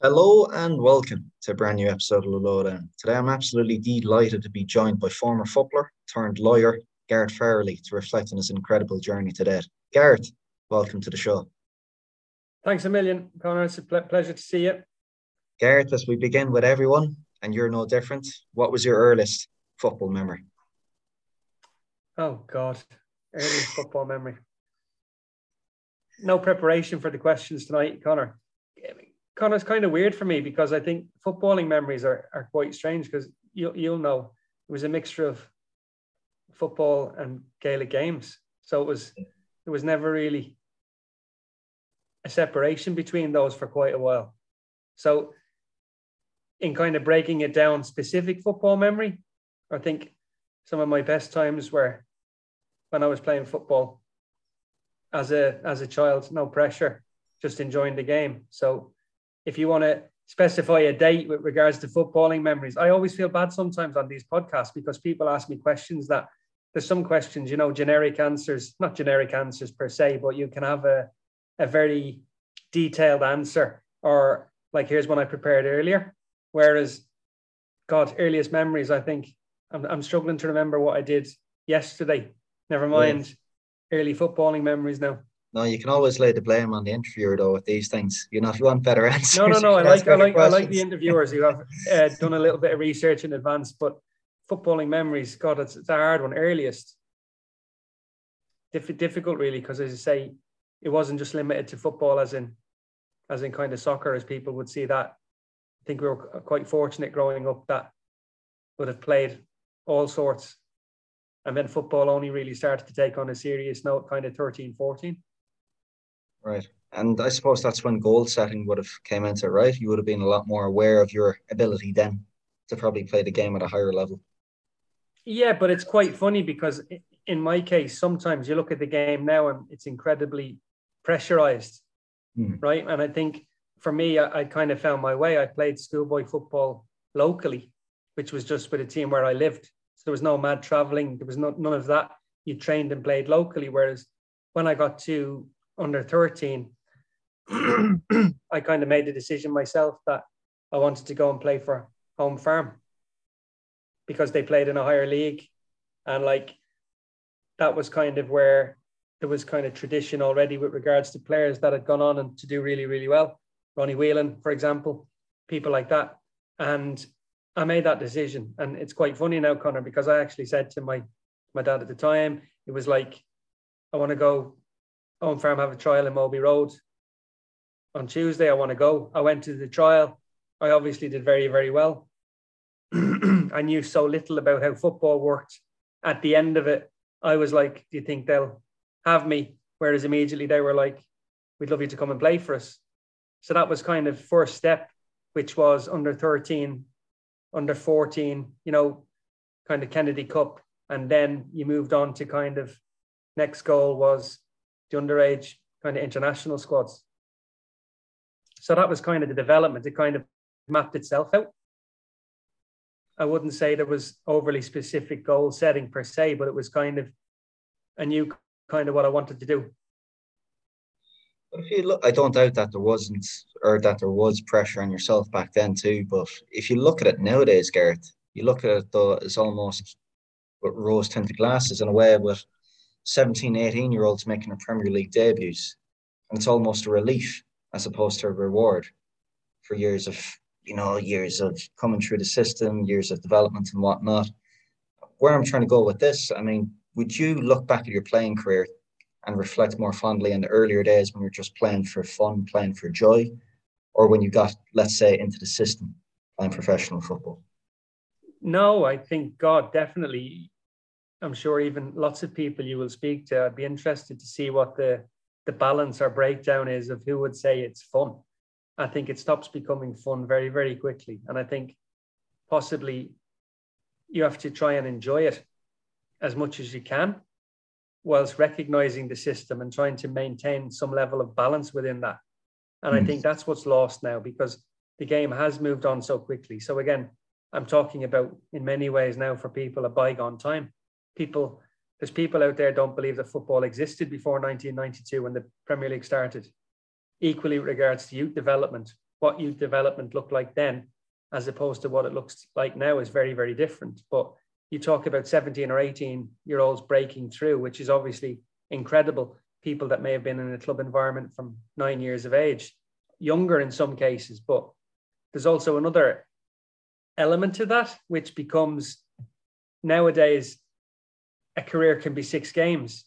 Hello and welcome to a brand new episode of The Lowdown. Today I'm absolutely delighted to be joined by former footballer turned lawyer Gareth Farrelly to reflect on his incredible journey to date. Gareth, welcome to the show. Thanks a million, Connor. It's a ple- pleasure to see you. Gareth, as we begin with everyone, and you're no different, what was your earliest football memory? Oh, God. Earliest football memory. No preparation for the questions tonight, Connor. It's kind of weird for me because I think footballing memories are, are quite strange because you, you'll know it was a mixture of football and Gaelic games. So it was it was never really a separation between those for quite a while. So in kind of breaking it down, specific football memory, I think some of my best times were when I was playing football as a as a child, no pressure, just enjoying the game. So if you want to specify a date with regards to footballing memories. I always feel bad sometimes on these podcasts because people ask me questions that there's some questions, you know, generic answers, not generic answers per se, but you can have a, a very detailed answer. Or like here's one I prepared earlier. Whereas, God, earliest memories, I think I'm, I'm struggling to remember what I did yesterday. Never mind early footballing memories now. No, you can always lay the blame on the interviewer though with these things. You know, if you want better answers. No, no, no. I you can ask like, I like, I like the interviewers who have uh, done a little bit of research in advance. But footballing memories, God, it's, it's a hard one. Earliest, Dif- difficult really, because as I say, it wasn't just limited to football, as in, as in kind of soccer, as people would see that. I think we were quite fortunate growing up that would have played all sorts. And then football only really started to take on a serious note, kind of 13, 14. Right. And I suppose that's when goal setting would have came into it, right? You would have been a lot more aware of your ability then to probably play the game at a higher level. Yeah, but it's quite funny because in my case, sometimes you look at the game now and it's incredibly pressurized, Hmm. right? And I think for me, I, I kind of found my way. I played schoolboy football locally, which was just with a team where I lived. So there was no mad traveling. There was no, none of that. You trained and played locally. Whereas when I got to under 13, I kind of made the decision myself that I wanted to go and play for home farm because they played in a higher league. And like that was kind of where there was kind of tradition already with regards to players that had gone on and to do really, really well. Ronnie Whelan, for example, people like that. And I made that decision. And it's quite funny now, Connor, because I actually said to my my dad at the time, it was like, I want to go home farm, have a trial in Mobhi Road. On Tuesday, I want to go. I went to the trial. I obviously did very, very well. I knew so little about how football worked. At the end of it, I was like, Do you think they'll have me? Whereas immediately they were like, We'd love you to come and play for us. So that was kind of first step, which was under 13, under 14, you know, kind of Kennedy Cup. And then you moved on to kind of next goal was the underage kind of international squads. So that was kind of the development. It kind of mapped itself out. I wouldn't say there was overly specific goal setting per se, but it was kind of I knew kind of what I wanted to do. But if you look, I don't doubt that there wasn't, or that there was pressure on yourself back then too. But if you look at it nowadays, Gareth, you look at it though, it's almost rose tinted glasses in a way with 17, 18 year olds making their Premier League debuts. And it's almost a relief as opposed to a reward for years of, you know, years of coming through the system, years of development and whatnot. Where I'm trying to go with this, I mean, would you look back at your playing career and reflect more fondly on the earlier days when you're just playing for fun, playing for joy, or when you got, let's say, into the system, playing professional football? No, I think God definitely. I'm sure even lots of people you will speak to. I'd be interested to see what the the balance or breakdown is of who would say it's fun. I think it stops becoming fun very, very quickly. And I think possibly you have to try and enjoy it as much as you can, whilst recognizing the system and trying to maintain some level of balance within that. And I Mm. think that's what's lost now because the game has moved on so quickly. So again, I'm talking about in many ways now for people a bygone time. People, there's people out there don't believe that football existed before 1992 when the Premier League started. Equally, regards to youth development, what youth development looked like then as opposed to what it looks like now is very, very different. But you talk about 17 or 18 year olds breaking through, which is obviously incredible. People that may have been in a club environment from nine years of age, younger in some cases. But there's also another element to that, which becomes nowadays a career can be six games.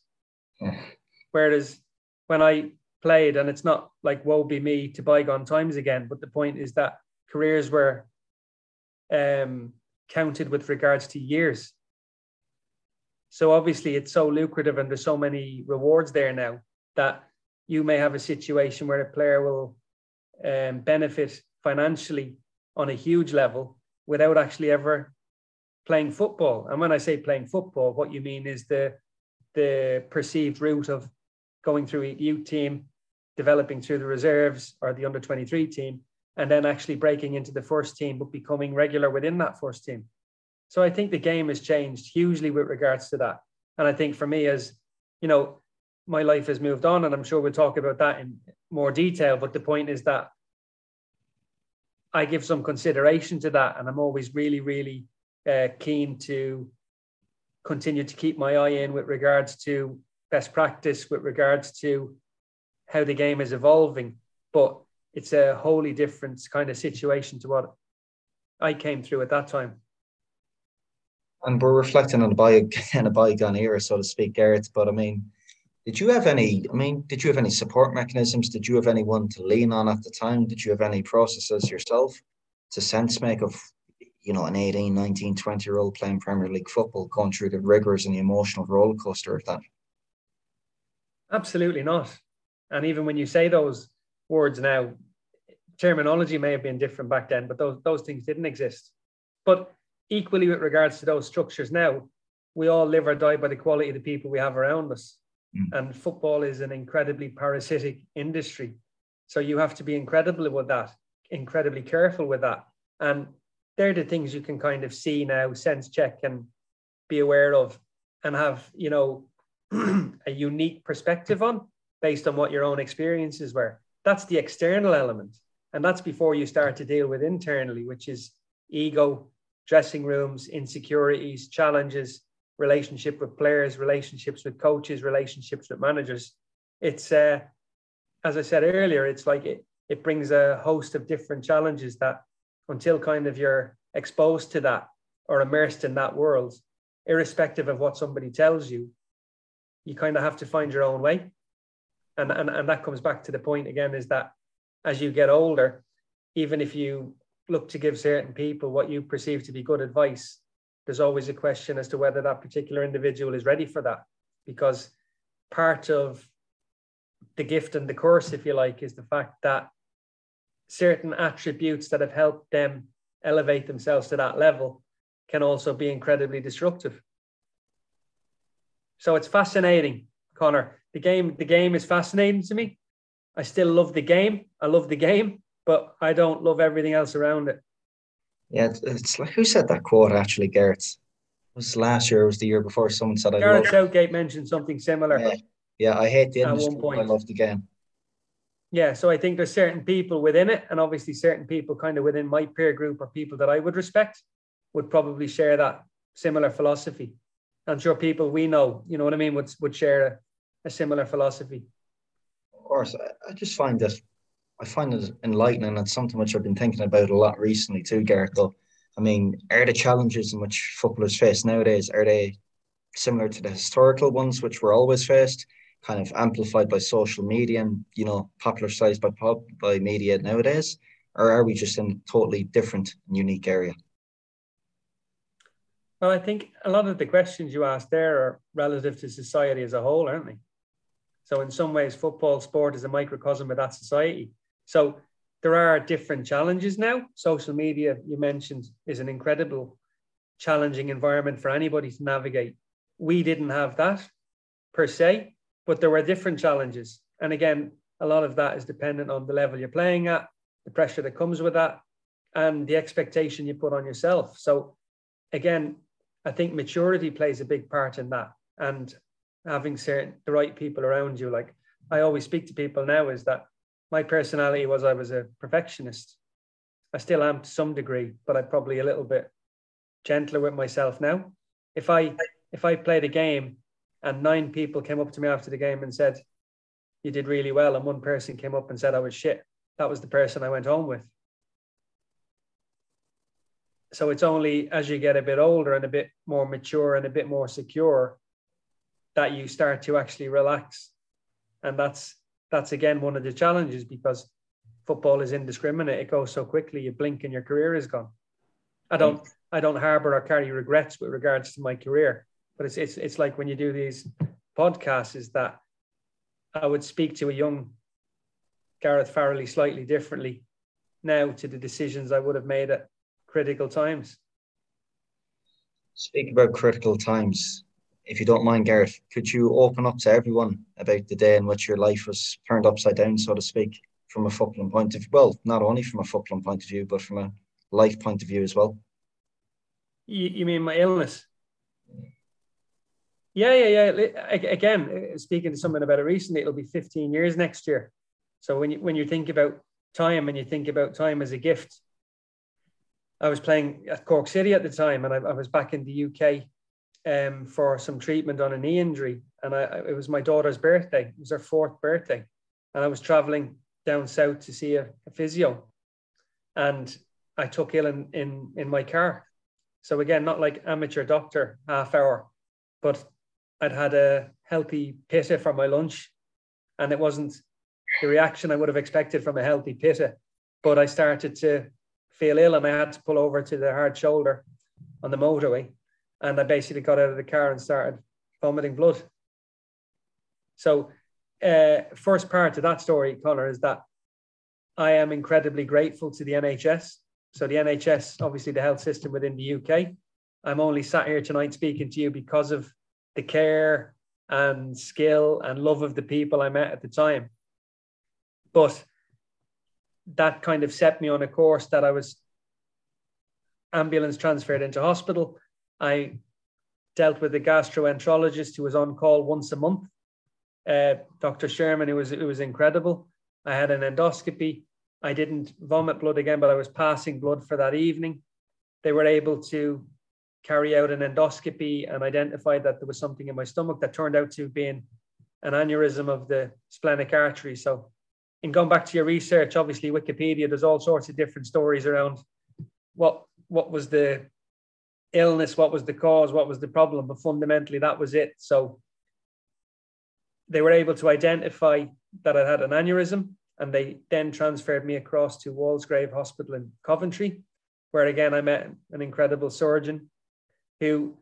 Whereas when I played, and it's not like woe be me to bygone times again, but the point is that careers were um, counted with regards to years. So obviously, it's so lucrative and there's so many rewards there now that you may have a situation where a player will um, benefit financially on a huge level without actually ever playing football. And when I say playing football, what you mean is the the perceived route of going through a youth team, developing through the reserves or the under 23 team, and then actually breaking into the first team, but becoming regular within that first team. So I think the game has changed hugely with regards to that. And I think for me, as you know, my life has moved on, and I'm sure we'll talk about that in more detail. But the point is that I give some consideration to that, and I'm always really, really uh, keen to continue to keep my eye in with regards to best practice, with regards to how the game is evolving. But it's a wholly different kind of situation to what I came through at that time. And we're reflecting on a, by, in a bygone era, so to speak, Gareth. But I mean, did you have any? I mean, did you have any support mechanisms? Did you have anyone to lean on at the time? Did you have any processes yourself to sense make of you know, an 18, 19, 20 year old playing Premier League football, going through the rigors and the emotional roller coaster of that? Absolutely not. And even when you say those words now, terminology may have been different back then, but those, those things didn't exist. But equally, with regards to those structures now, we all live or die by the quality of the people we have around us. Mm. And football is an incredibly parasitic industry. So you have to be incredible with that, incredibly careful with that. And they're the things you can kind of see now, sense check and be aware of and have, you know, a unique perspective on based on what your own experiences were. That's the external element. And that's before you start to deal with internally, which is ego, dressing rooms, insecurities, challenges, relationship with players, relationships with coaches, relationships with managers. It's, uh, as I said earlier, it's like it, it brings a host of different challenges that until kind of you're exposed to that or immersed in that world, irrespective of what somebody tells you, you kind of have to find your own way. And, and, and that comes back to the point again is that as you get older, even if you look to give certain people what you perceive to be good advice, there's always a question as to whether that particular individual is ready for that. Because part of the gift and the curse, if you like, is the fact that certain attributes that have helped them elevate themselves to that level can also be incredibly disruptive. So it's fascinating, Connor. The game, the game is fascinating to me. I still love the game. I love the game, but I don't love everything else around it. Yeah, it's like who said that quote actually, Gareth? It was last year, it was the year before someone said I Gareth Southgate mentioned something similar. Yeah. yeah, I hate the industry. I love the game yeah, so I think there's certain people within it, and obviously certain people kind of within my peer group or people that I would respect would probably share that similar philosophy. I'm sure people we know, you know what I mean, would would share a, a similar philosophy. Of course, I, just find this, I find it enlightening and something which I've been thinking about a lot recently too, Gareth. I mean, are the challenges in which footballers face nowadays are they similar to the historical ones which were always faced? Kind of amplified by social media and you know popularized by pop by media nowadays or are we just in a totally different and unique area? Well i think a lot of the questions you asked there are relative to society as a whole aren't they? So in some ways football sport is a microcosm of that society. So there are different challenges now. Social media you mentioned is an incredible challenging environment for anybody to navigate. We didn't have that per se but there were different challenges. And again, a lot of that is dependent on the level you're playing at, the pressure that comes with that, and the expectation you put on yourself. So, again, I think maturity plays a big part in that, and having certain the right people around you. Like I always speak to people now, is that my personality was I was a perfectionist. I still am to some degree, but I'm probably a little bit gentler with myself now. If I if I played a game and nine people came up to me after the game and said, You did really well, and one person came up and said I was shit, that was the person I went home with. So it's only as you get a bit older and a bit more mature and a bit more secure that you start to actually relax. And that's that's again one of the challenges because football is indiscriminate. It goes so quickly. You blink and your career is gone. I don't I don't harbor or carry regrets with regards to my career, but it's it's it's like when you do these podcasts, is that I would speak to a young Gareth Farrelly slightly differently now to the decisions I would have made at critical times. Speak about critical times. If you don't mind, Gareth, could you open up to everyone about the day in which your life was turned upside down, so to speak, from a football point of view? Well, not only from a football point of view, but from a life point of view as well. You, you mean my illness? Yeah, yeah, yeah. Again, speaking to someone about it recently, it'll be 15 years next year. So when you when you think about time and you think about time as a gift, I was playing at Cork City at the time, and I, I was back in the UK um, for some treatment on a knee injury, and I, it was my daughter's birthday. It was her fourth birthday, and I was traveling down south to see a, a physio, and I took ill in, in in my car. So again, not like amateur doctor half hour, but I'd had a healthy pitta for my lunch, and it wasn't the reaction I would have expected from a healthy pitta. But I started to feel ill and I had to pull over to the hard shoulder on the motorway. And I basically got out of the car and started vomiting blood. So, uh, first part of that story, Connor, is that I am incredibly grateful to the NHS. So, the NHS, obviously, the health system within the UK. I'm only sat here tonight speaking to you because of the care and skill and love of the people I met at the time. But that kind of set me on a course that I was ambulance transferred into hospital. I dealt with a gastroenterologist who was on call once a month. Uh, Dr. Sherman, it was it was incredible. I had an endoscopy. I didn't vomit blood again, but I was passing blood for that evening. They were able to carry out an endoscopy and identify that there was something in my stomach that turned out to be an aneurysm of the splenic artery. So in going back to your research, obviously Wikipedia, there's all sorts of different stories around what what was the illness, what was the cause, what was the problem, but fundamentally that was it. So they were able to identify that I had an aneurysm, and they then transferred me across to Walsgrave Hospital in Coventry, where again I met an incredible surgeon who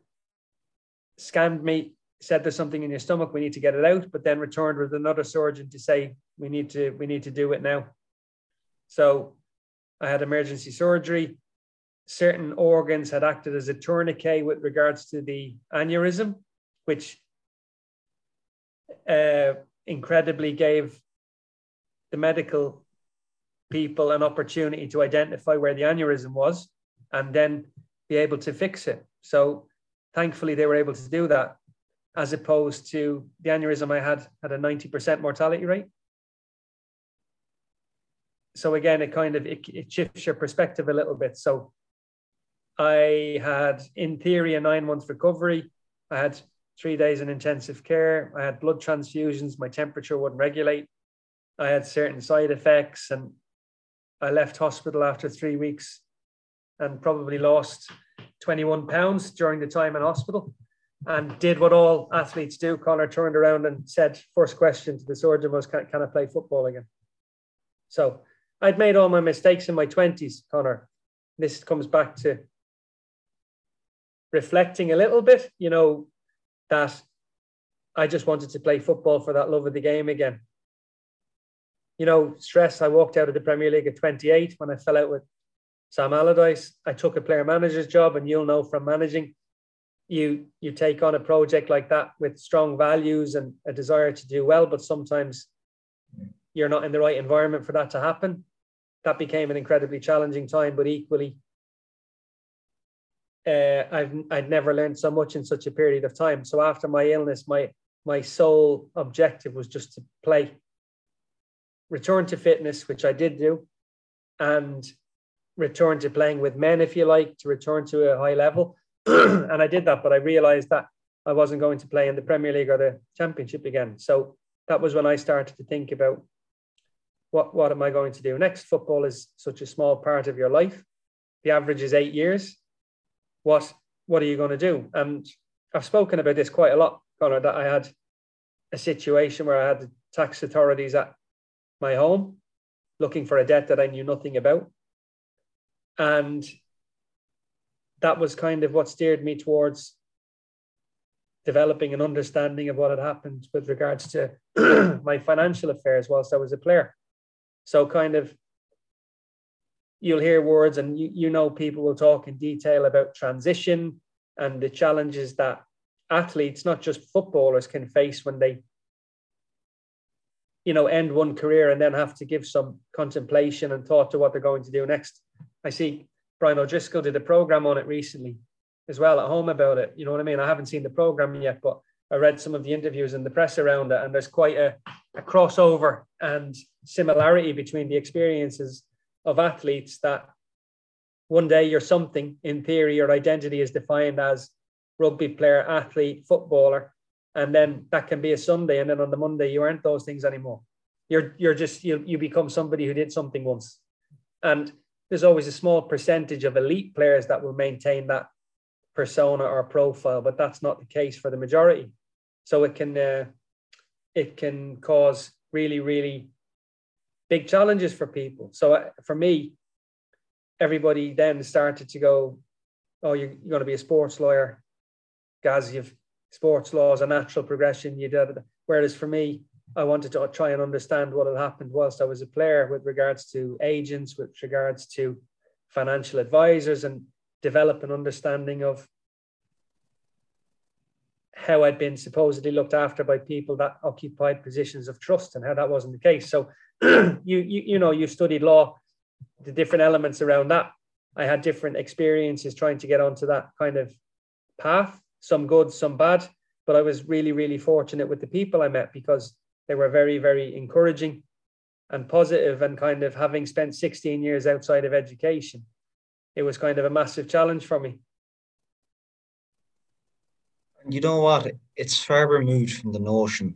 scanned me said there's something in your stomach, we need to get it out, but then returned with another surgeon to say we need to we need to do it now. So I had emergency surgery. Certain organs had acted as a tourniquet with regards to the aneurysm, which uh, incredibly gave the medical people an opportunity to identify where the aneurysm was and then be able to fix it. So thankfully they were able to do that as opposed to the aneurysm I had had a 90% mortality rate. So again, it kind of it, it shifts your perspective a little bit. So I had, in theory, a nine month recovery. I had three days in intensive care. I had blood transfusions. My temperature wouldn't regulate. I had certain side effects, and I left hospital after three weeks and probably lost 21 pounds during the time in hospital and did what all athletes do. Connor turned around and said, first question to the surgeon was, can, can I play football again? So I'd made all my mistakes in my 20s, Connor. This comes back to reflecting a little bit, you know, that I just wanted to play football for that love of the game again. You know, stress. I walked out of the Premier League at 28 when I fell out with Sam Allardyce. I took a player manager's job, and you'll know from managing, you you take on a project like that with strong values and a desire to do well, but sometimes you're not in the right environment for that to happen. That became an incredibly challenging time, but equally, uh, I've I'd never learned so much in such a period of time. So after my illness, my my sole objective was just to play. return to fitness, which I did do, and return to playing with men, if you like, to return to a high level. and I did that, but I realized that I wasn't going to play in the Premier League or the Championship again. So that was when I started to think about what, what am I going to do next? Football is such a small part of your life. The average is eight years. What what are you going to do? And I've spoken about this quite a lot, Connor, that I had a situation where I had the tax authorities at my home looking for a debt that I knew nothing about. And that was kind of what steered me towards developing an understanding of what had happened with regards to my financial affairs whilst I was a player. So, kind of, you'll hear words and you, you know people will talk in detail about transition and the challenges that athletes, not just footballers, can face when they you know end one career and then have to give some contemplation and thought to what they're going to do next. I see Brian O'Driscoll did a program on it recently as well at home about it. You know what I mean? I haven't seen the program yet, but I read some of the interviews and the press around it, and there's quite a, a crossover and similarity between the experiences of athletes that one day you're something in theory your identity is defined as rugby player athlete footballer and then that can be a sunday and then on the monday you aren't those things anymore you're you're just you, you become somebody who did something once and there's always a small percentage of elite players that will maintain that persona or profile but that's not the case for the majority so it can uh, it can cause really really big challenges for people. So uh, for me, everybody then started to go, "Oh, you're, you're going to be a sports lawyer, Gaz. You've sports law is a natural progression. You did." Whereas for me, I wanted to try and understand what had happened whilst I was a player, with regards to agents, with regards to financial advisors, and develop an understanding of how I'd been supposedly looked after by people that occupied positions of trust and how that wasn't the case. So you, you you know you studied law, the different elements around that. I had different experiences trying to get onto that kind of path, some good, some bad. But I was really, really fortunate with the people I met because they were very, very encouraging and positive and kind of having spent 16 years outside of education, it was kind of a massive challenge for me you know what? It's far removed from the notion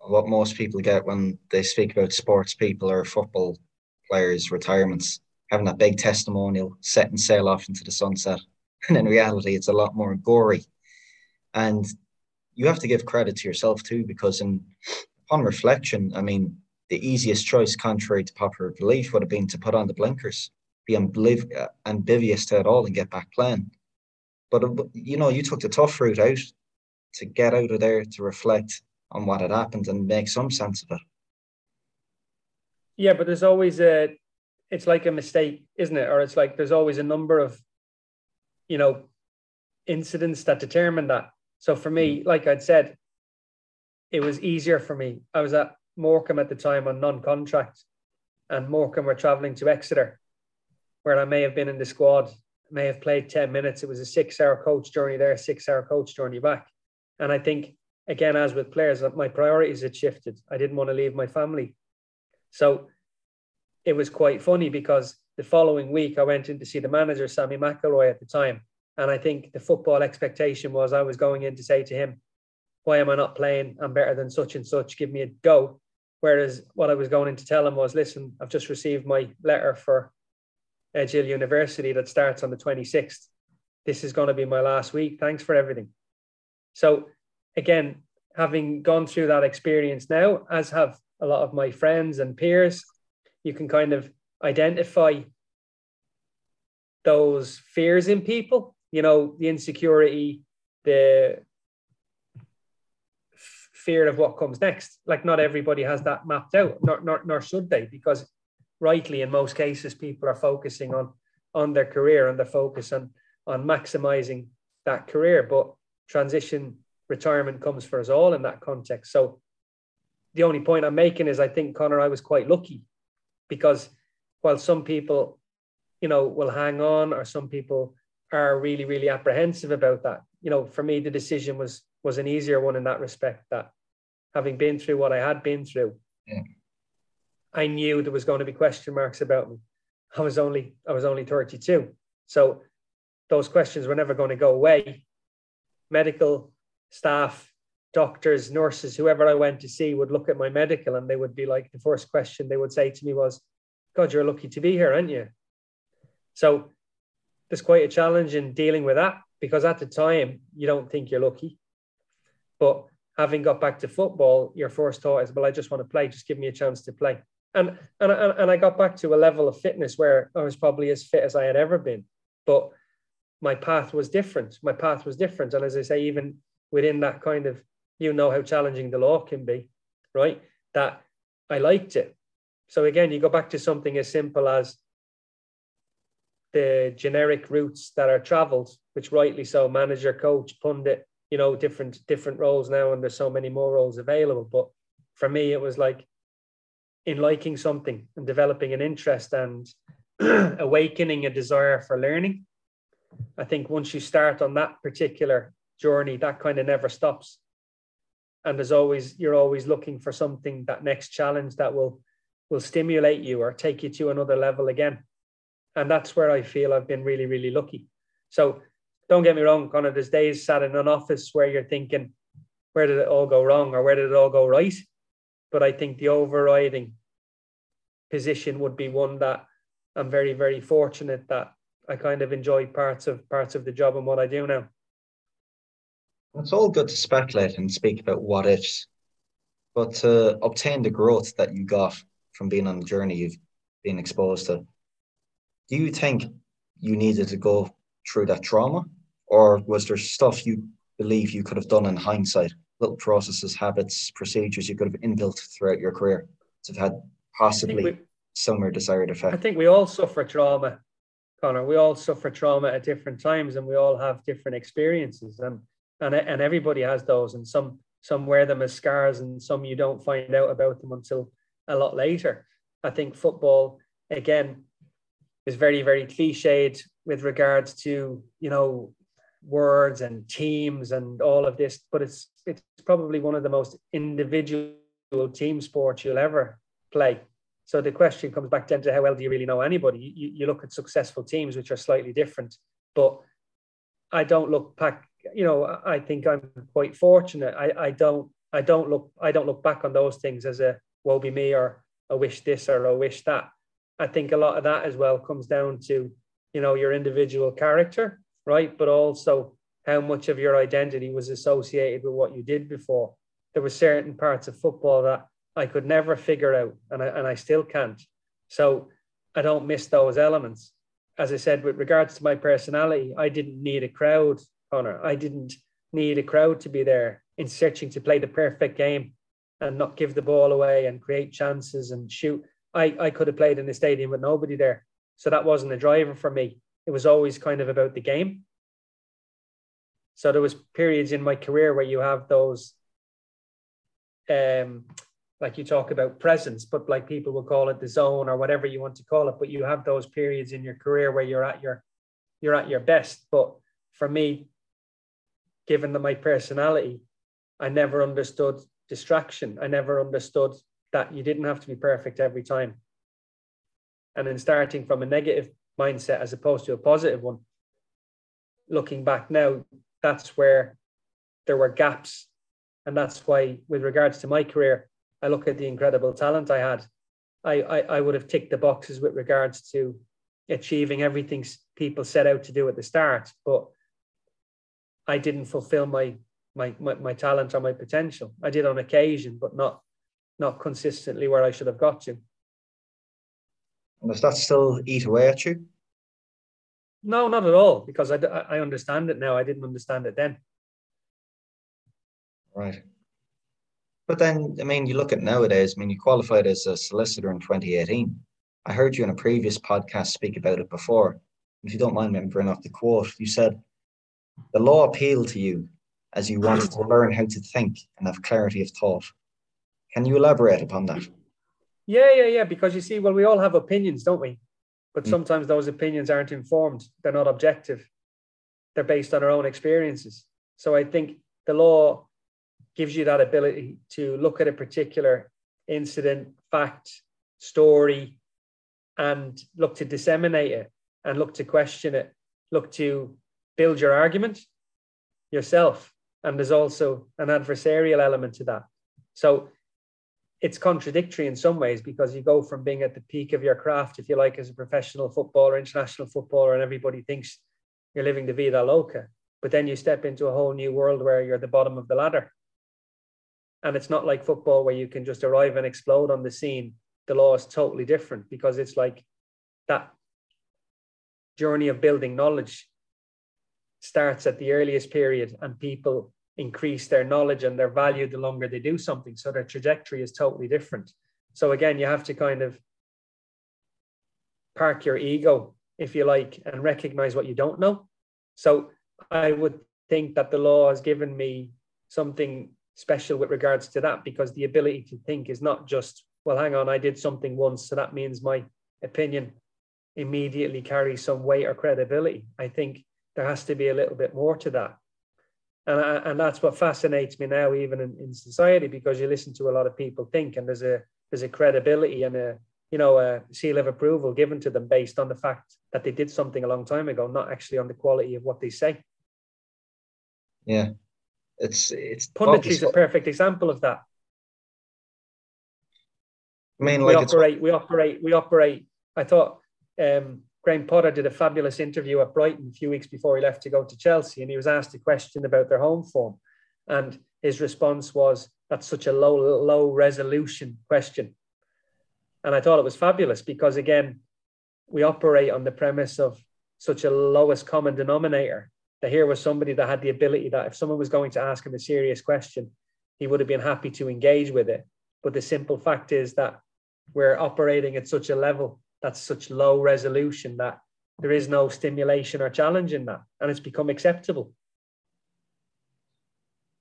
of what most people get when they speak about sports people or football players' retirements, having that big testimonial, set and sail off into the sunset. And in reality, it's a lot more gory. And you have to give credit to yourself too, because in upon reflection, I mean, the easiest choice, contrary to popular belief, would have been to put on the blinkers, be ambiv- ambivious to it all, and get back playing. But you know, you took the tough route out to get out of there to reflect on what had happened and make some sense of it. Yeah, but there's always a, it's like a mistake, isn't it? Or it's like there's always a number of, you know, incidents that determine that. So for me, mm. like I'd said, it was easier for me. I was at Morecambe at the time on non-contract, and Morecambe were traveling to Exeter, where I may have been in the squad, may have played 10 minutes. It was a six-hour coach journey there, six-hour coach journey back. And I think, again, as with players, my priorities had shifted. I didn't want to leave my family. So it was quite funny because the following week I went in to see the manager, Sammy McIlroy, at the time. And I think the football expectation was I was going in to say to him, Why am I not playing? I'm better than such and such. Give me a go. Whereas what I was going in to tell him was, Listen, I've just received my letter for Edge Hill University that starts on the 26th. This is going to be my last week. Thanks for everything. So again, having gone through that experience now, as have a lot of my friends and peers, you can kind of identify those fears in people, you know, the insecurity, the fear of what comes next. Like not everybody has that mapped out, nor, nor, nor should they, because rightly in most cases people are focusing on on their career and the focus on on maximizing that career. But transition retirement comes for us all in that context. So the only point I'm making is I think Connor, I was quite lucky because while some people, you know, will hang on or some people are really, really apprehensive about that, you know, for me the decision was was an easier one in that respect that having been through what I had been through, yeah. I knew there was going to be question marks about me. I was only I was only 32. So those questions were never going to go away. Medical staff, doctors, nurses, whoever I went to see would look at my medical and they would be like, the first question they would say to me was, God, you're lucky to be here, aren't you? So there's quite a challenge in dealing with that because at the time you don't think you're lucky. But having got back to football, your first thought is, well, I just want to play, just give me a chance to play. And, and, and I got back to a level of fitness where I was probably as fit as I had ever been. But my path was different. My path was different. And as I say, even within that kind of, you know how challenging the law can be, right? That I liked it. So again, you go back to something as simple as the generic routes that are traveled, which rightly so, manager, coach, pundit, you know, different different roles now, and there's so many more roles available. But for me, it was like in liking something and developing an interest and awakening a desire for learning. I think once you start on that particular journey, that kind of never stops. And there's always you're always looking for something that next challenge that will will stimulate you or take you to another level again. And that's where I feel I've been really, really lucky. So don't get me wrong, Connor, there's days sat in an office where you're thinking, where did it all go wrong or where did it all go right? But I think the overriding position would be one that I'm very, very fortunate that I kind of enjoy parts of parts of the job and what I do now. It's all good to speculate and speak about what ifs, but to obtain the growth that you got from being on the journey you've been exposed to, do you think you needed to go through that trauma or was there stuff you believe you could have done in hindsight? Little processes, habits, procedures you could have inbuilt throughout your career to have had possibly we, similar desired effect. I think we all suffer trauma, Connor. We all suffer trauma at different times, and we all have different experiences, and and and everybody has those, and some some wear them as scars, and some you don't find out about them until a lot later. I think football again is very very cliched with regards to you know words and teams and all of this, but it's it's probably one of the most individual team sports you'll ever play. So the question comes back then to how well do you really know anybody? You, you look at successful teams, which are slightly different, but I don't look back. You know, I think I'm quite fortunate. I, I don't I don't look I don't look back on those things as a woe be me or I wish this or I wish that. I think a lot of that as well comes down to you know your individual character right? But also how much of your identity was associated with what you did before. There were certain parts of football that I could never figure out, and I, and I still can't. So I don't miss those elements. As I said, with regards to my personality, I didn't need a crowd, Connor. I didn't need a crowd to be there in searching to play the perfect game and not give the ball away and create chances and shoot. I, I could have played in the stadium with nobody there. So that wasn't a driver for me it was always kind of about the game. So there was periods in my career where you have those, um, like you talk about presence, but like people will call it the zone or whatever you want to call it. But you have those periods in your career where you're at your, you're at your best. But for me, given that my personality, I never understood distraction. I never understood that you didn't have to be perfect every time. And then starting from a negative mindset as opposed to a positive one. Looking back now, that's where there were gaps. And that's why, with regards to my career, I look at the incredible talent I had. I, I, I would have ticked the boxes with regards to achieving everything people set out to do at the start, but I didn't fulfill my, my, my, my talent or my potential. I did on occasion, but not not consistently where I should have got to. And does that still eat away at you? No, not at all, because I, I understand it now. I didn't understand it then. Right. But then, I mean, you look at nowadays, I mean, you qualified as a solicitor in 2018. I heard you in a previous podcast speak about it before. If you don't mind me bringing up the quote, you said, the law appealed to you as you wanted to learn how to think and have clarity of thought. Can you elaborate upon that? Yeah, yeah, yeah. Because you see, well, we all have opinions, don't we? But mm. sometimes those opinions aren't informed. They're not objective. They're based on our own experiences. So I think the law gives you that ability to look at a particular incident, fact, story and look to disseminate it and look to question it, look to build your argument yourself. And there's also an adversarial element to that. So it's contradictory in some ways because you go from being at the peak of your craft, if you like, as a professional footballer, international footballer, and everybody thinks you're living the vida loca. But then you step into a whole new world where you're at the bottom of the ladder. And it's not like football where you can just arrive and explode on the scene. The law is totally different because it's like that journey of building knowledge starts at the earliest period and people increase their knowledge and their value the longer they do something. So their trajectory is totally different. So again, you have to kind of park your ego, if you like, and recognize what you don't know. So I would think that the law has given me something special with regards to that because the ability to think is not just, well, hang on, I did something once, so that means my opinion immediately carries some weight or credibility. I think there has to be a little bit more to that. And, I, and that's what fascinates me now, even in, in society, because you listen to a lot of people think, and there's a there's a credibility and a you know a seal of approval given to them based on the fact that they did something a long time ago, not actually on the quality of what they say. Yeah, it's it's punditry is a perfect example of that. I mean, like we operate, we operate, we operate. I thought um, Graham Potter did a fabulous interview at Brighton a few weeks before he left to go to Chelsea, and he was asked a question about their home form, and his response was, "That's such a low, low resolution question," and I thought it was fabulous because again, we operate on the premise of such a lowest common denominator. That here was somebody that had the ability that if someone was going to ask him a serious question, he would have been happy to engage with it. But the simple fact is that we're operating at such a level that's such low resolution that there is no stimulation or challenge in that, and it's become acceptable.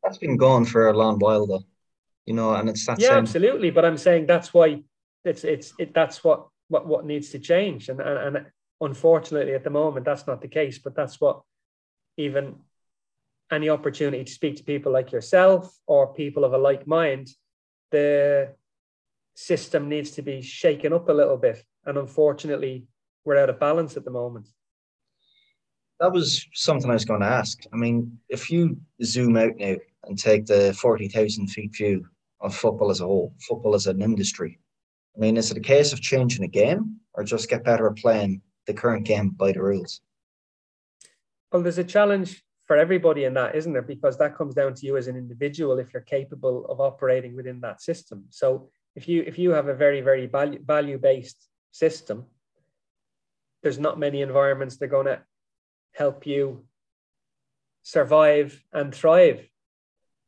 That's been gone for a long while, though, you know, and it's that. Yeah, same... absolutely. But I'm saying that's why it's it's it, that's what what what needs to change, and, and and unfortunately at the moment that's not the case. But that's what even any opportunity to speak to people like yourself or people of a like mind, the system needs to be shaken up a little bit and unfortunately, we're out of balance at the moment. That was something I was going to ask. I mean, if you zoom out now and take the 40,000 feet view of football as a whole, football as an industry, I mean, is it a case of changing the game or just get better at playing the current game by the rules? Well, there's a challenge for everybody in that, isn't there? Because that comes down to you as an individual if you're capable of operating within that system. So if you if you have a very very value value based system, there's not many environments that are going to help you survive and thrive.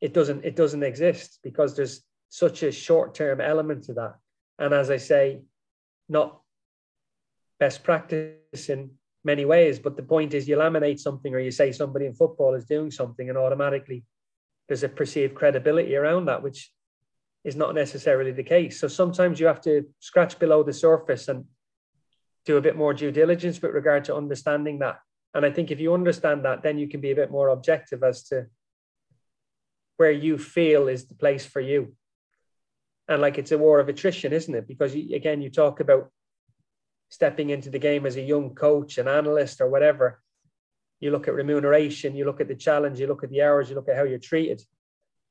It doesn't, it doesn't exist because there's such a short-term element to that. And as I say, not best practice in many ways, but the point is you laminate something or you say somebody in football is doing something and automatically there's a perceived credibility around that, which is not necessarily the case. So sometimes you have to scratch below the surface and do a bit more due diligence with regard to understanding that. And I think if you understand that, then you can be a bit more objective as to where you feel is the place for you. And like it's a war of attrition, isn't it? Because you, again, you talk about stepping into the game as a young coach, an analyst, or whatever. You look at remuneration, you look at the challenge, you look at the hours, you look at how you're treated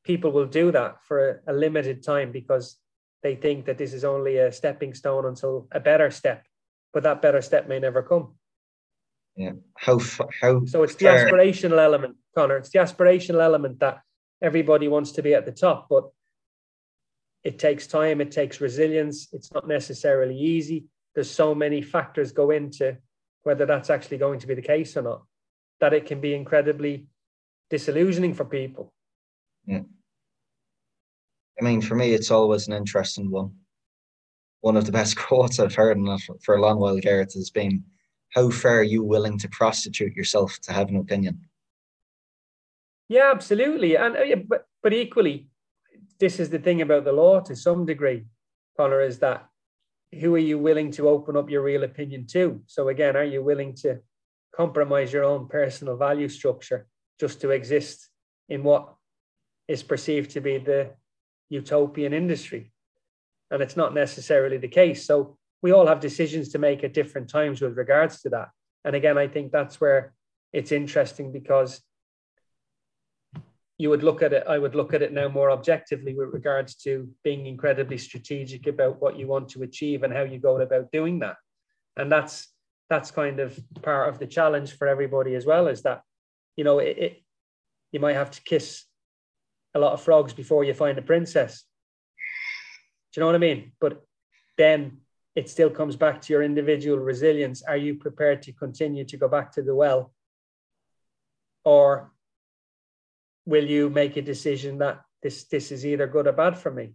people will do that for a, a limited time because they think that this is only a stepping stone until a better step, but that better step may never come. Yeah. How how so it's the aspirational element, Connor. It's the aspirational element that everybody wants to be at the top, but it takes time, it takes resilience. It's not necessarily easy. There's so many factors go into whether that's actually going to be the case or not, that it can be incredibly disillusioning for people. Yeah. I mean, for me, it's always an interesting one. One of the best quotes I've heard for a long while, Gareth, has been, "How far are you willing to prostitute yourself to have an opinion?" Yeah, absolutely, and uh, but but equally, this is the thing about the law to some degree, Connor, is that who are you willing to open up your real opinion to? So again, are you willing to compromise your own personal value structure just to exist in what is perceived to be the utopian industry. and it's not necessarily the case. So we all have decisions to make at different times with regards to that. And again, I think that's where it's interesting because you would look at it, I would look at it now more objectively with regards to being incredibly strategic about what you want to achieve and how you go about doing that. And that's that's kind of part of the challenge for everybody as well, is that, you know, it, it you might have to kiss a lot of frogs before you find a princess. Do you know what I mean? But then it still comes back to your individual resilience. Are you prepared to continue to go back to the well? Or will you make a decision that this this is either good or bad for me?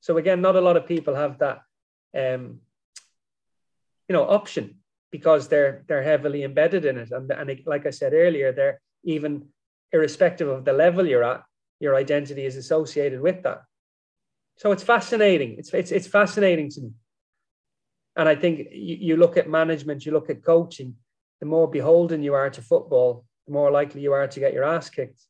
So again, not a lot of people have that um, you know option because they're they're heavily embedded in it. And, and it, like I said earlier, they're even irrespective of the level you're at, your identity is associated with that. So it's fascinating. It's it's it's fascinating to me. And I think you, you look at management, you look at coaching, the more beholden you are to football, the more likely you are to get your ass kicked.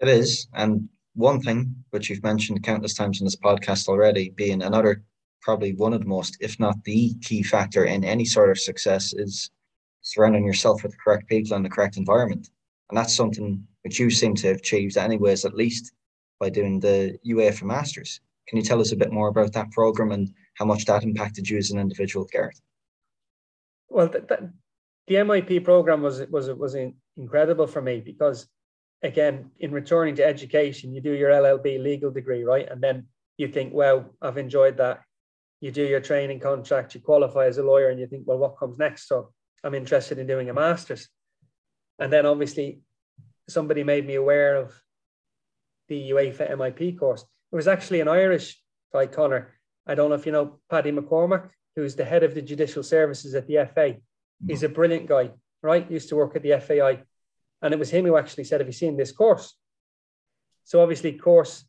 It is. And one thing which you've mentioned countless times in this podcast already, being another probably one of the most, if not the key factor in any sort of success, is surrounding yourself with the correct people and the correct environment. And that's something which you seem to have achieved, anyways, at least by doing the UEFA Masters. Can you tell us a bit more about that program and how much that impacted you as an individual, Gareth? Well, the, MIP program was was was incredible for me because, again, in returning to education, you do your LLB legal degree, right, and then you think, well, I've enjoyed that. You do your training contract, you qualify as a lawyer, and you think, well, what comes next? So I'm interested in doing a master's, and then obviously, somebody made me aware of the UEFA MIP course it was actually an Irish guy, Connor. I don't know if you know Paddy McCormack, who's the head of the judicial services at the FA. He's a brilliant guy, right? Used to work at the FAI. And it was him who actually said, Have you seen this course? So, obviously, course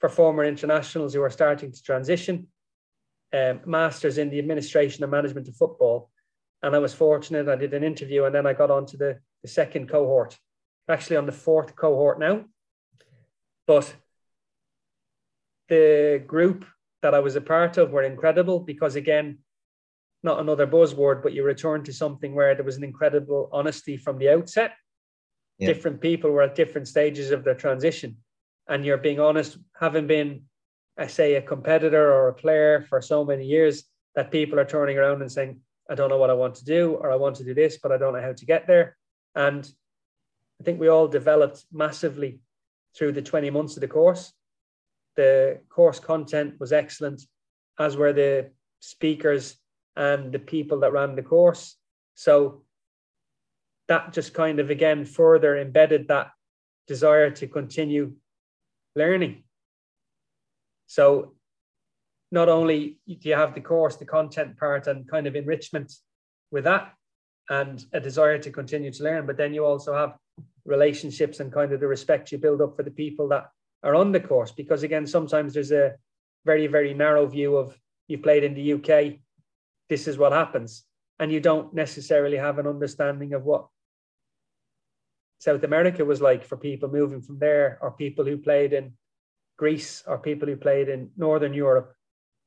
for former internationals who are starting to transition, um, masters in the administration and management of football. And I was fortunate, I did an interview and then I got on to the, the second cohort, actually on the fourth cohort now. But the group that I was a part of were incredible because, again, not another buzzword, but you return to something where there was an incredible honesty from the outset. Yeah. Different people were at different stages of their transition, and you're being honest, having been, I say, a competitor or a player for so many years, that people are turning around and saying, I don't know what I want to do, or I want to do this, but I don't know how to get there. And I think we all developed massively through the 20 months of the course the course content was excellent, as were the speakers and the people that ran the course. So that just kind of again further embedded that desire to continue learning. So not only do you have the course, the content part, and kind of enrichment with that, and a desire to continue to learn, but then you also have relationships and kind of the respect you build up for the people that are on the course. Because again sometimes there's a very very narrow view of you've played in the UK this is what happens. And you don't necessarily have an understanding of what South America was like for people moving from there or people who played in Greece or people who played in Northern Europe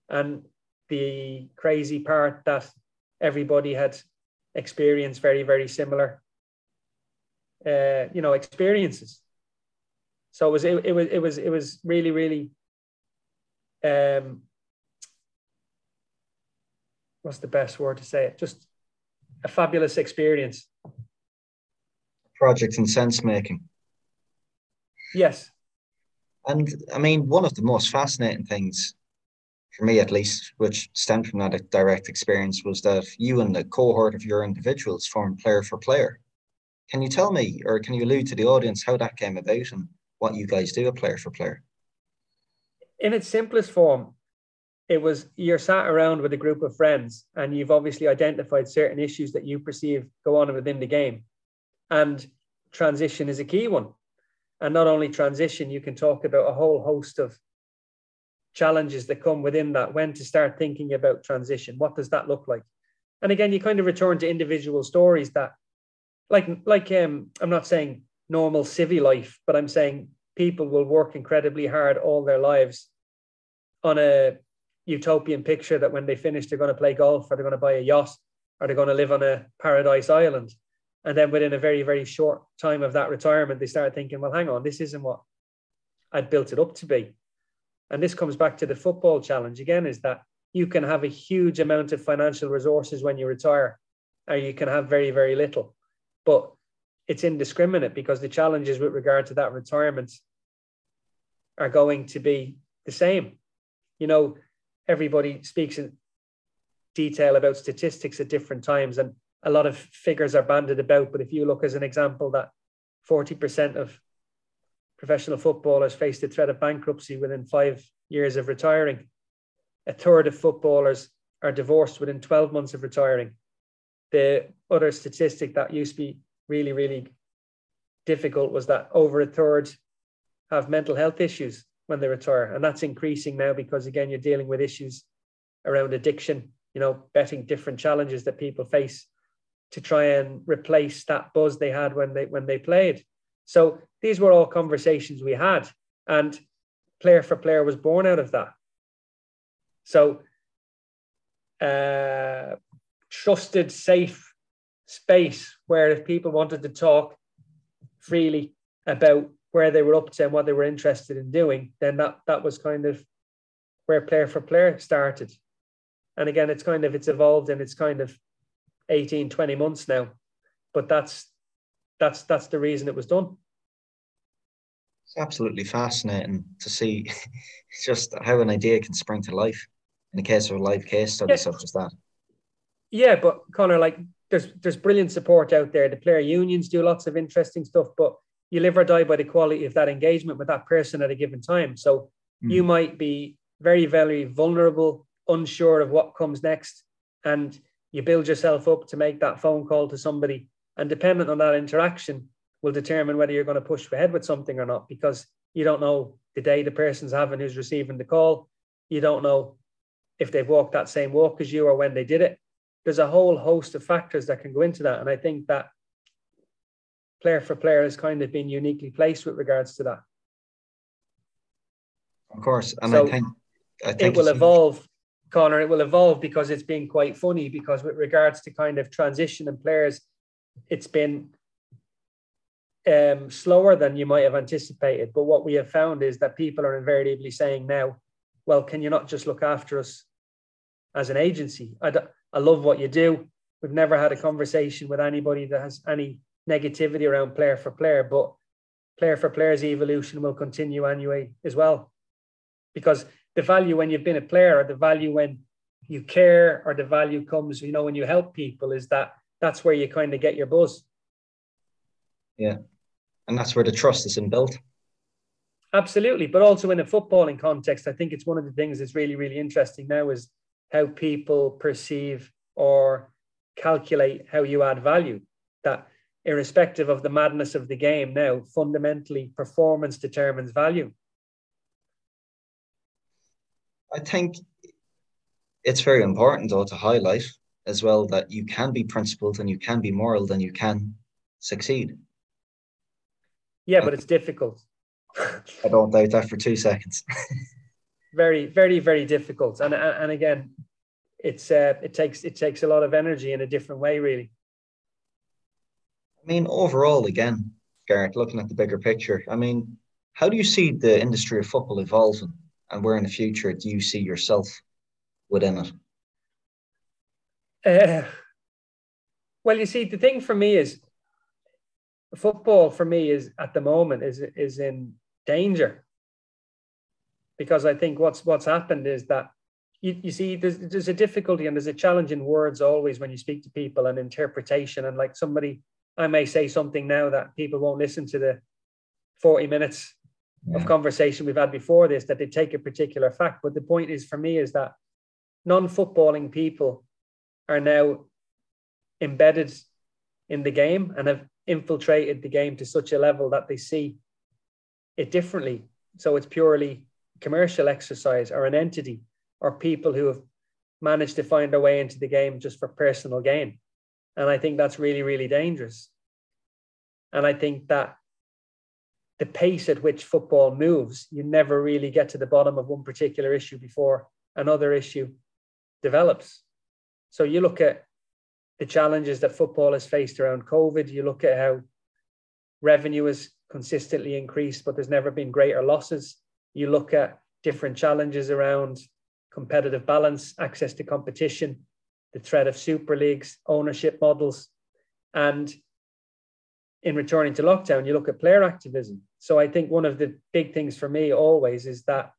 and the crazy part that everybody had experienced very very similar uh, you know experiences so it was it, it was it was it was really really um what's the best word to say it? Just a fabulous experience. Project and sense making. Yes. And I mean, one of the most fascinating things, for me at least, which stemmed from that direct experience, was that you and the cohort of your individuals formed player for player. Can you tell me, or can you allude to the audience, how that came about and what you guys do a player for player? In its simplest form, it was you're sat around with a group of friends and you've obviously identified certain issues that you perceive go on within the game. And transition is a key one. And not only transition, you can talk about a whole host of challenges that come within that. When to start thinking about transition? What does that look like? And again, you kind of return to individual stories that, like, like um, I'm not saying normal civvy life, but I'm saying people will work incredibly hard all their lives on a utopian picture that when they finish, they're going to play golf or they're going to buy a yacht or they're going to live on a paradise island. And then within a very, very short time of that retirement, they start thinking, well, hang on, this isn't what I'd built it up to be. And this comes back to the football challenge again is that you can have a huge amount of financial resources when you retire, or you can have very, very little. But it's indiscriminate because the challenges with regard to that retirement are going to be the same. You know, everybody speaks in detail about statistics at different times, and a lot of figures are banded about. But if you look as an example, that 40% of professional footballers face the threat of bankruptcy within five years of retiring. A third of footballers are divorced within 12 months of retiring. The other statistic that used to be really, really difficult was that over a third have mental health issues when they retire. And that's increasing now because, again, you're dealing with issues around addiction, you know, betting different challenges that people face to try and replace that buzz they had when they when they played. So these were all conversations we had, and player for player was born out of that. So, uh, trusted, safe space where if people wanted to talk freely about where they were up to and what they were interested in doing, then that that was kind of where player for player started. And again, it's kind of it's evolved and it's kind of 18, 20 months now. But that's that's that's the reason it was done. It's absolutely fascinating to see just how an idea can spring to life in the case of a live case study yeah. such as that. Yeah, but Connor, like there's there's brilliant support out there. The player unions do lots of interesting stuff, but you live or die by the quality of that engagement with that person at a given time. So mm. you might be very, very vulnerable, unsure of what comes next, and you build yourself up to make that phone call to somebody and dependent on that interaction will determine whether you're going to push ahead with something or not because you don't know the day the person's having who's receiving the call. You don't know if they've walked that same walk as you or when they did it. There's a whole host of factors that can go into that. And I think that player for player has kind of been uniquely placed with regards to that. Of course. And so I think, I think it will evolve, Connor. It will evolve because it's been quite funny because with regards to kind of transition and players it's been um, slower than you might have anticipated. But what we have found is that people are invariably saying now, well, can you not just look after us as an agency? I, I love what you do. We've never had a conversation with anybody that has any negativity around player for player, but player for player's evolution will continue anyway as well. Because the value when you've been a player or the value when you care or the value comes, you know, when you help people is that that's where you kind of get your buzz. Yeah. And that's where the trust is inbuilt. Absolutely. But also in a footballing context, I think it's one of the things that's really, really interesting now is how people perceive or calculate how you add value. That irrespective of the madness of the game now, fundamentally performance determines value. I think it's very important though to highlight as well that you can be principled and you can be moral, then you can succeed. Yeah, but it's difficult. I don't doubt that for two seconds. very, very, very difficult. And and again, it's uh, it takes it takes a lot of energy in a different way, really. I mean, overall, again, Gareth, looking at the bigger picture, I mean, how do you see the industry of football evolving, and where in the future do you see yourself within it? Uh, well, you see, the thing for me is football for me is at the moment is is in danger. Because I think what's what's happened is that you, you see there's there's a difficulty and there's a challenge in words always when you speak to people and interpretation. And like somebody I may say something now that people won't listen to the 40 minutes yeah. of conversation we've had before this that they take a particular fact. But the point is for me is that non-footballing people are now embedded in the game and have infiltrated the game to such a level that they see it differently. So it's purely commercial exercise or an entity or people who have managed to find their way into the game just for personal gain. And I think that's really, really dangerous. And I think that the pace at which football moves, you never really get to the bottom of one particular issue before another issue develops. So you look at the challenges that football has faced around COVID, you look at how revenue has consistently increased, but there's never been greater losses. You look at different challenges around competitive balance, access to competition, the threat of super leagues, ownership models, and in returning to lockdown, you look at player activism. So I think one of the big things for me always is that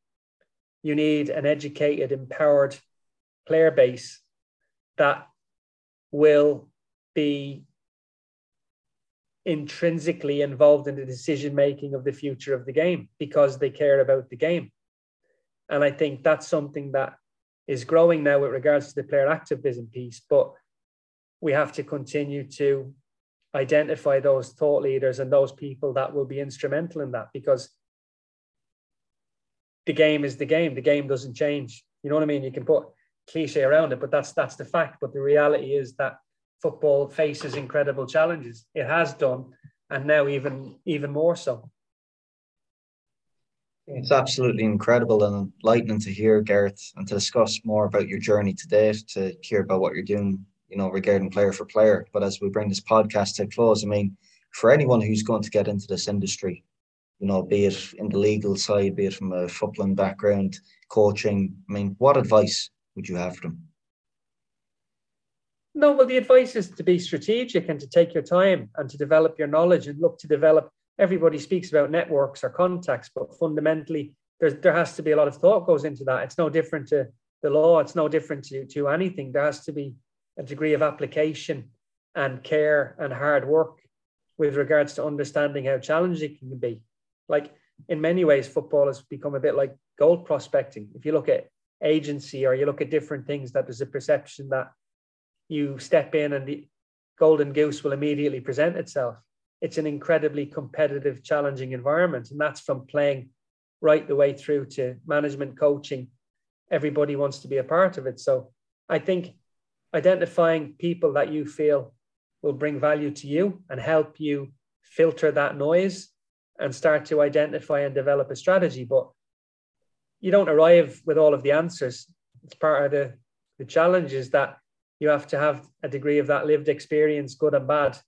you need an educated, empowered player base that will be intrinsically involved in the decision making of the future of the game because they care about the game. And I think that's something that is growing now with regards to the player activism piece. But we have to continue to identify those thought leaders and those people that will be instrumental in that because the game is the game. The game doesn't change. You know what I mean? You can put cliche around it, but that's that's the fact. But the reality is that football faces incredible challenges. It has done, and now even even more so. It's absolutely incredible and enlightening to hear, Gareth, and to discuss more about your journey today, to hear about what you're doing you know, regarding player for player. But as we bring this podcast to close, I mean, for anyone who's going to get into this industry, you know, be it in the legal side, be it from a footballing background, coaching, I mean, what advice would you have for them? No, well, the advice is to be strategic and to take your time and to develop your knowledge and look to develop. Everybody speaks about networks or contacts, but fundamentally, there's, there has to be a lot of thought goes into that. It's no different to the law. It's no different to, to anything. There has to be a degree of application and care and hard work with regards to understanding how challenging it can be. Like in many ways, football has become a bit like gold prospecting. If you look at agency or you look at different things, that there's a perception that you step in and the golden goose will immediately present itself. It's an incredibly competitive, challenging environment. And that's from playing right the way through to management coaching. Everybody wants to be a part of it. So I think identifying people that you feel will bring value to you and help you filter that noise and start to identify and develop a strategy. But you don't arrive with all of the answers. It's part of the, the challenge is that you have to have a degree of that lived experience, good and bad,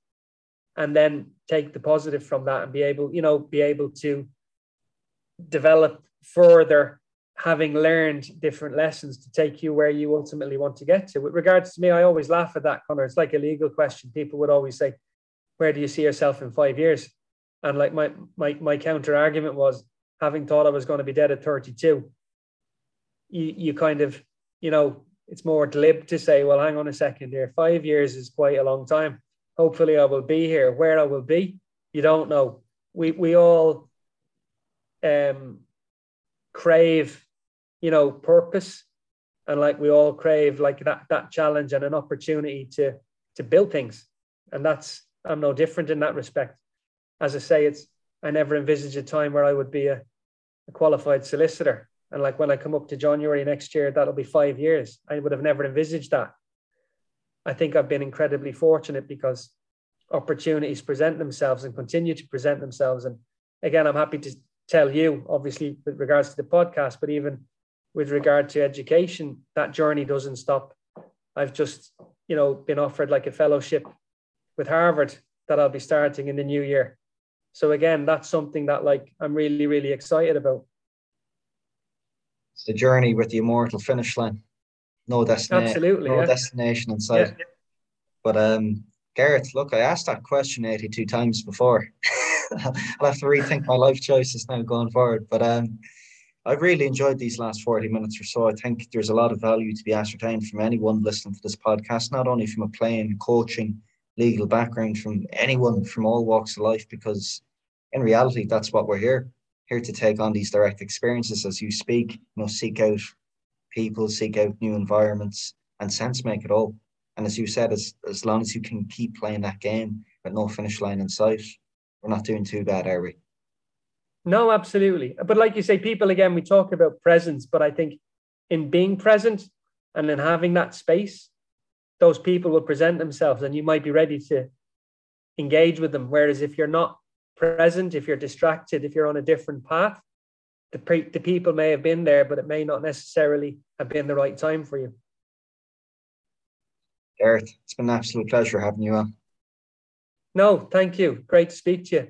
and then take the positive from that and be able, you know, be able to develop further having learned different lessons to take you where you ultimately want to get to. With regards to me, I always laugh at that, Connor. It's like a legal question. People would always say, Where do you see yourself in five years? And like my my my counter argument was, having thought I was going to be dead at 32, you you kind of, you know, it's more glib to say, well, hang on a second here. Five years is quite a long time. Hopefully I will be here. Where I will be, you don't know. We we all um crave you know, purpose. And like we all crave like that that challenge and an opportunity to to build things. And that's I'm no different in that respect. As I say, it's I never envisaged a time where I would be a, a qualified solicitor. And like when I come up to January next year, that'll be five years. I would have never envisaged that. I think I've been incredibly fortunate because opportunities present themselves and continue to present themselves. And again, I'm happy to tell you, obviously, with regards to the podcast, but even with regard to education, that journey doesn't stop. I've just, you know, been offered like a fellowship with Harvard that I'll be starting in the new year. So again, that's something that like I'm really, really excited about. It's the journey with the immortal finish line. No destination. Absolutely. No yeah. destination in sight. Yeah. But um Gareth, look, I asked that question 82 times before. I'll have to rethink my life choices now going forward. But um I've really enjoyed these last 40 minutes or so. I think there's a lot of value to be ascertained from anyone listening to this podcast, not only from a playing, coaching, legal background, from anyone from all walks of life, because in reality, that's what we're here, here to take on these direct experiences as you speak, you know, seek out people, seek out new environments, and sense make it all. And as you said, as, as long as you can keep playing that game with no finish line in sight, we're not doing too bad, are we? No, absolutely. But like you say, people again, we talk about presence, but I think in being present and in having that space, those people will present themselves and you might be ready to engage with them. Whereas if you're not present, if you're distracted, if you're on a different path, the, pre- the people may have been there, but it may not necessarily have been the right time for you. Gareth, it's been an absolute pleasure having you on. No, thank you. Great to speak to you.